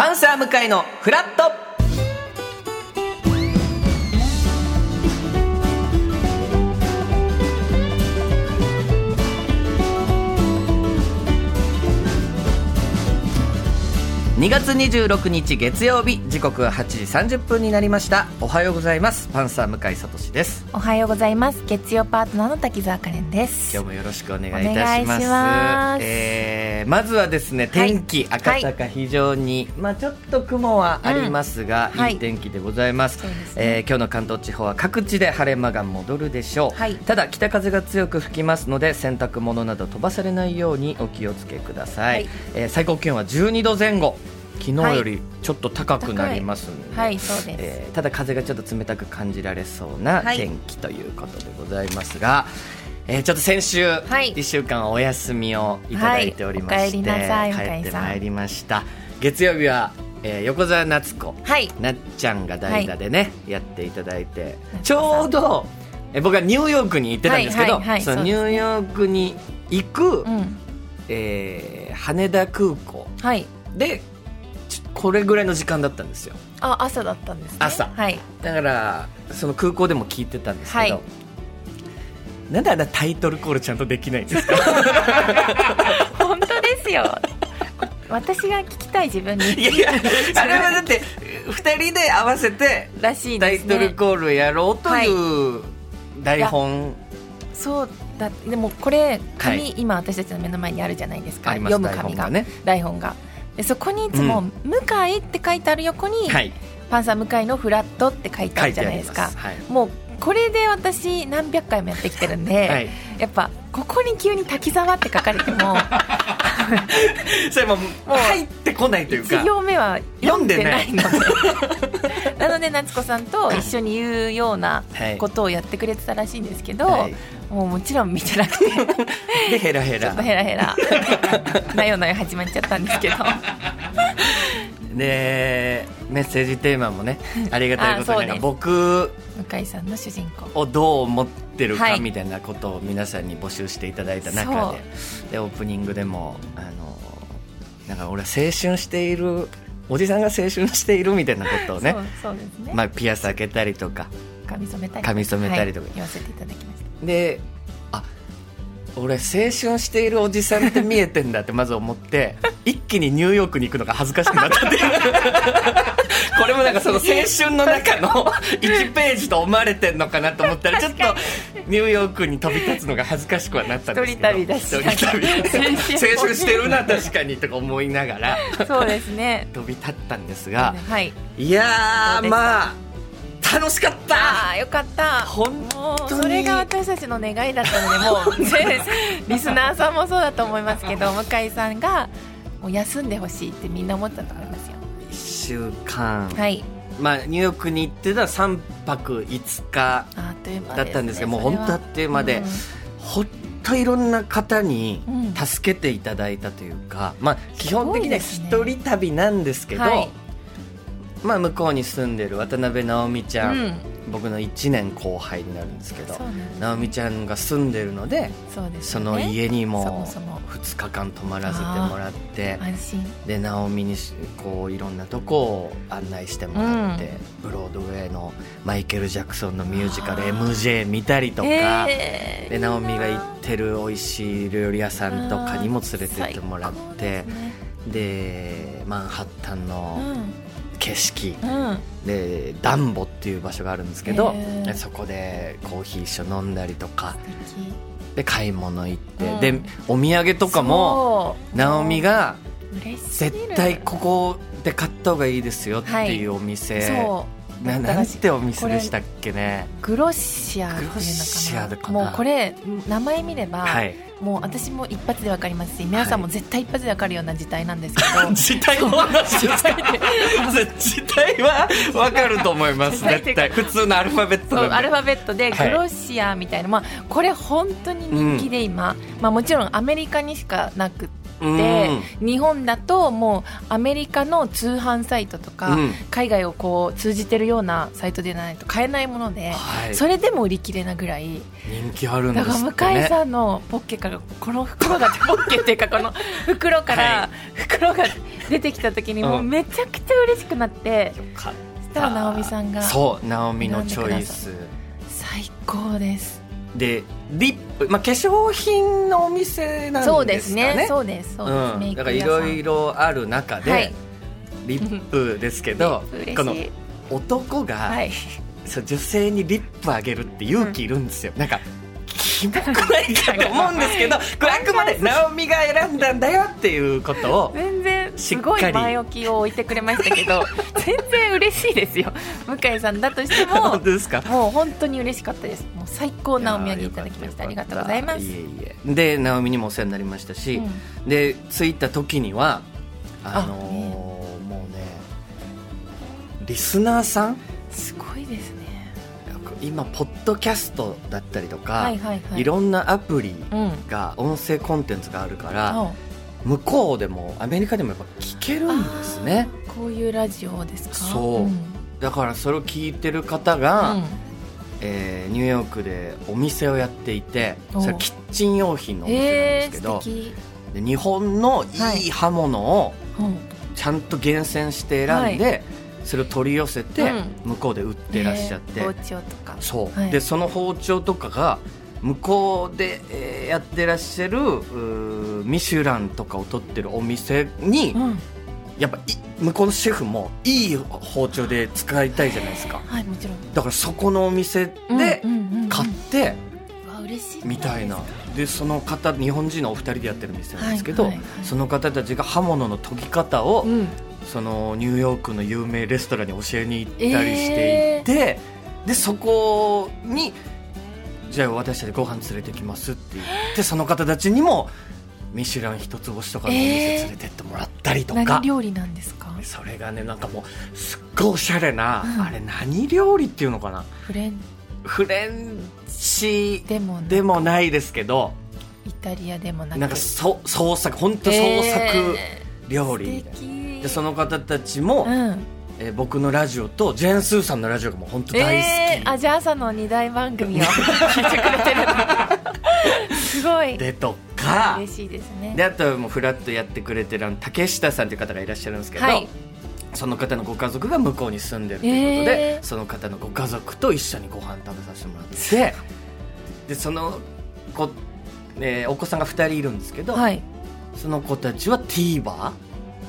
パンサー向かいのフラット。2月26日月曜日時刻は8時30分になりました。おはようございます。パンサー向井聡です。おはようございます。月曜パートナーの滝沢カレンです。今日もよろしくお願いいたします。ます。えーまずはですね天気、赤坂非常に、まあちょっと雲はありますが、うん。はい。いい天気でございます、そうですね。えー今日の関東地方は各地で晴れ間が戻るでしょう、はい。ただ北風が強く吹きますので洗濯物など飛ばされないようにお気をつけください、はい。えー最高気温は12度前後昨日よりちょっと高くなりますので、はいそうです、えーただ風がちょっと冷たく感じられそうなはい。天気ということでございますが、えーちょっと先週、はい。1週間お休みをいただいておりまして、帰ってまいりました。月曜日は、えー横澤夏子はい。なっちゃんが代打でね、やっていただいてちょうど、えー僕はニューヨークに行ってたんですけど、はいはいはい。そのニューヨークに行く、うん。えー羽田空港はい。でこれぐらいの時間だったんですよ。あ朝だったんですね。朝。はい。だからその空港でも聞いてたんですけど、はい。なんであんなタイトルコールちゃんとできないんですか？本当ですよ。私が聞きたい自分に。いやいやあれはだって2人で合わせてらしいタイですね。トルコールやろうという台本、そうだでもこれ紙、はい。今私たちの目の前にあるじゃないですか。読む紙がね。台本がでそこにいつもう「向井」って書いてある横に、はい。パンサー向井のフラットって書いてあるじゃないですか。書いてあります。もうこれで私何百回もやってきてるんで、はい。やっぱここに急に滝沢って書かれてもそれもう入ってこないというか。1行目は読んでないので。読 なので夏子さんと一緒に言うようなはい。ことをやってくれてたらしいんですけど、はい。もうもちろん見てなくて。でヘラヘラ。ちょっとヘラヘラ。なよなよ始まっちゃったんですけどでメッセージテーマもね ありがたいことにあそうです。僕向井さんの主人公。をどう思ってるはい。かみたいなことを皆さんに募集していただいた中ででオープニングでもあのなんか俺は青春しているおじさんが青春しているみたいなことをねそうですね、まあ、ピアス開けたりとか髪染めたり髪染めたりとか。はい言わせていただきました。であ俺青春しているおじさんって見えてんだってまず思って一気にニューヨークに行くのが恥ずかしくなったっていう。これもなんかその青春の中の 1ページと思われてんのかなと思ったらちょっとニューヨークに飛び立つのが恥ずかしくはなったんですけど。一人旅だし。一人旅。青春してるな確かにとか思いながら。そうですね。飛び立ったんですが。はい。いやまあ楽しかった。よかった。本も当それが私たちの願いだったのでもう ぜリスナーさんもそうだと思いますけど向井さんがもう休んでほしいってみんな思ったと思いますよ。1週間、はい。まあ、ニューヨークに行ってた3泊5日だったんですけどもう本当あっという間でうん。ほっといろんな方にうん。助けていただいたというか、まあ、基本的には一人旅なんですけどはいまあ、向こうに住んでる渡辺直美ちゃん、うん。僕の1年後輩になるんですけど直美ちゃんが住んでるのでそうですその家にそももそも。2日間泊まらせてもらってで直美にしこういろんなとこを案内してもらって、ブロードウェイのマイケル・ジャクソンのミュージカル MJ 見たりとか、えーで直美が行ってる美味しい料理屋さんとかにも連れてってもらってね。でマンハッタンの景色、うん。うんでダンボっていう場所があるんですけどそこでコーヒー一緒飲んだりとか。で買い物行って、うん。でお土産とかも直美が絶対ここで買った方がいいですよっていうお店、そうななんてお店でしたっけね。グロッシアっていうのかな。な。もうこれ名前見れば、はい。もう私も一発でわかりますし皆さんも絶対一発でわかるような事態なんですけど、自体の話ですか自体は分かると思います。絶対。普通のアルファベットアルファベットではい。グロッシアみたいな、まあ、これ本当に人気で今、まあ、もちろんアメリカにしかなくって日本だともうアメリカの通販サイトとか、うん。海外をこう通じてるようなサイトでないと買えないもので、はい。それでも売り切れなぐらい。人気あるんでだすね。から向井さんのポッケからこの袋がポッケっていうか この袋から、は袋が出てきた時にもうめちゃくちゃ嬉しくなって、よかっそしたら直美さんがそう直美のチョイス。最高ですでリップ、まあ、化粧品のお店なんですかね。そうですね。そうです。そうです、だからいろいろある中で、はい。リップですけど この男が、はい。そう女性にリップあげるって勇気いるんですよ、なんか キモくないかと思うんですけどこれあくまで直美が選んだんだよっていうことをすごい前置きを置いてくれましたけど 全然嬉しいですよ。向井さんだとしても 本当ですか？もう本当に嬉しかったです。もう最高なお土産いただきましたありがとうございます。いえいえ。で直美にもお世話になりましたし、うん。で着いた時にはあのーあね。もうねリスナーさん？すごいですね。今ポッドキャストだったりとか、はいはいはい。いろんなアプリうん。が音声コンテンツがあるから、あ向こうでもアメリカでもやっぱ聞けるんですね。こういうラジオですか？そう。うん。だからそれを聞いてる方が、えーニューヨークでお店をやっていておそれはキッチン用品のおうん、店なんですけど、素敵。で日本のいい刃物をうん。ちゃんと厳選して選んで、それを取り寄せてう向こうで売ってらっしゃって、へえ包丁とか。そう、はい。でその包丁とかが向こうで、えーやってらっしゃるミシュランとかを取ってるお店に、うん。やっぱい向こうのシェフもいい包丁で使いたいじゃないですか。はいもちろん。だからそこのお店で買ってみたいな。でその方日本人のお二人でやってる店なんですけど、はいはいはい。その方たちが刃物の研ぎ方を、うん。そのニューヨークの有名レストランに教えに行ったりしていて、でそこにじゃあ私たちご飯連れてきますって言ってその方たちにもミシュラン一つ星とかのお店連れてってもらったりとか、何料理なんですか？それがねなんかもうすっごいおしゃれな、うん。あれ何料理っていうのかな？フレンフレンチでもなくでもないですけど。イタリアでもなく。なんかそ創作本当創作料理みたいな、素敵。でその方たちも、うんえー僕のラジオとジェーン・スーさんのラジオがもう本当大好き、えー、あじゃあ朝の二大番組を 聞いてくれてる。のすごい。でとか。嬉しいですね。であともうフラットやってくれてる竹下さんという方がいらっしゃるんですけど、はい。その方のご家族が向こうに住んでるということで、えー。その方のご家族と一緒にご飯食べさせてもらってでその子、えーお子さんが2人いるんですけど、はい。その子たちは TVer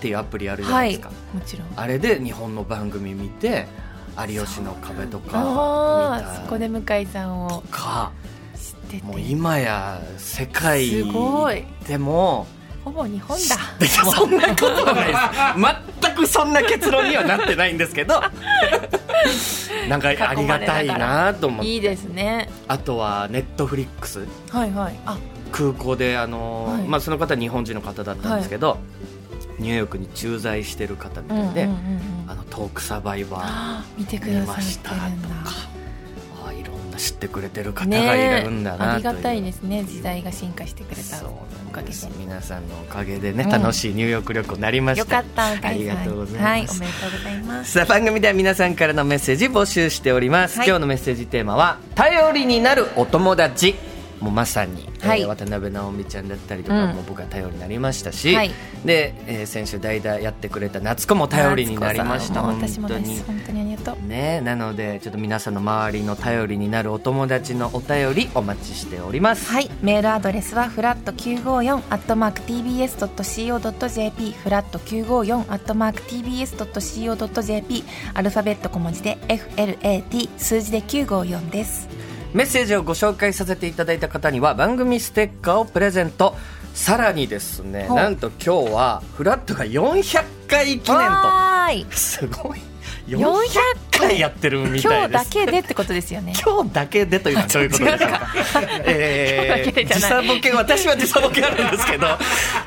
っていうアプリあるじゃなはいいですか、もちろん。あれで日本の番組見て「有吉の壁」とかそこで向井さんをか知ってて。もう今や世界すごい。でもほぼ日本だ。そんなことはないです。全くそんな結論にはなってないんですけど。なんかありがたいなと思って。いいですね。あとはネットフリックスはいはい。あ。空港であのーはい。まあ、その方は日本人の方だったんですけど、ニューヨークに駐在してる方みたいで、うんうんうんうん。あのトークサバイバー見てく見ださっましてたとかるんだああいろんな知ってくれてる方がいるんだなありがたいですね。時代が進化してくれた。おかげで皆さんのおかげでね、うん楽しいニューヨーク旅行になりました。よかったありがとうございます。はいおめでとうございます。さあ番組では皆さんからのメッセージ募集しております、はい。今日のメッセージテーマは頼りになるお友達もうまさに、はい。えー渡辺直美ちゃんだったりとかうん。も僕は頼りになりましたし、はい。で、えー先週代打やってくれた夏子も頼りになりました私もで本当に。す。本当にありがとう。ねなのでちょっと皆さんの周りの頼りになるお友達のお便りお待ちしております。はい。メールアドレスはフラット954アットマーク TBS.CO.JP フラット954アットマーク TBS.CO.JP アルファベット小文字で FLAT 数字で954ですメッセージをご紹介させていただいた方には番組ステッカーをプレゼント。さらにですねなんと今日はフラットが400回記念と。すごい。400 400回。やってるみた今日だいですけでってことですよね。今日だけでというのはどういうことでしょうか。時差ボケ私は時差ボケあるんですけど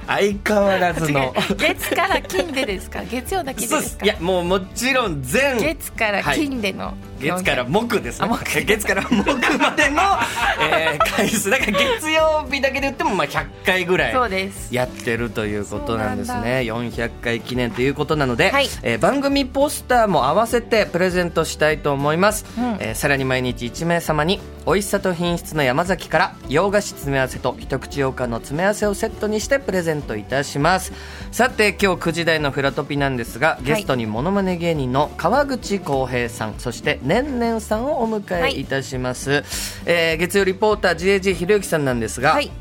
相変わらずの。月から金でですか？月曜だけですす。いやもうもちろん全。月から金での、月から木ですね。月から木までの、えー回数。だから月曜日だけで言ってもまあ100回ぐらいそうです。やってるということなんですね。400回記念ということなので、はい。えー番組ポスターも合わせてプレゼントしたいと思います、うん。えーさらに毎日1名様に美味しさと品質の山崎から洋菓子詰め合わせと一口羊羹の詰め合わせをセットにしてプレゼントいたします。さて今日9時台のフラトピなんですがゲストにモノマネ芸人の川口浩平さんそしてねんねんさんをお迎えい。たします、えー月曜リポーター GAG ひろゆきさんなんですが、はい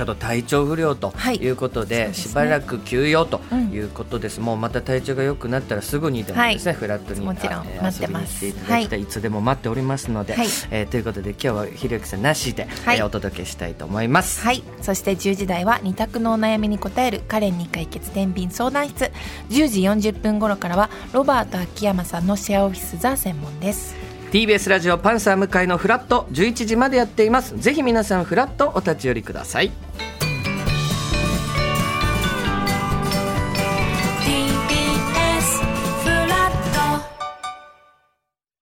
ちょっと体調不良とはい。いうことで,、そうですね。しばらく休養ということです、もうまた体調が良くなったらすぐにでもですね、はい。フラットにもちろん待ってます。いただきたい、い、つでも待っておりますので、はい。えーということで今日はひろゆきさんなしで、はい。えーお届けしたいと思います、はい。そして10時台は二択のお悩みに答えるカレンに解決天秤相談室。10時40分頃からはロバート秋山さんのシェアオフィスザ専門です TBS ラジオパンサー向井のフラット11時までやっています。ぜひ皆さんフラットお立ち寄りください。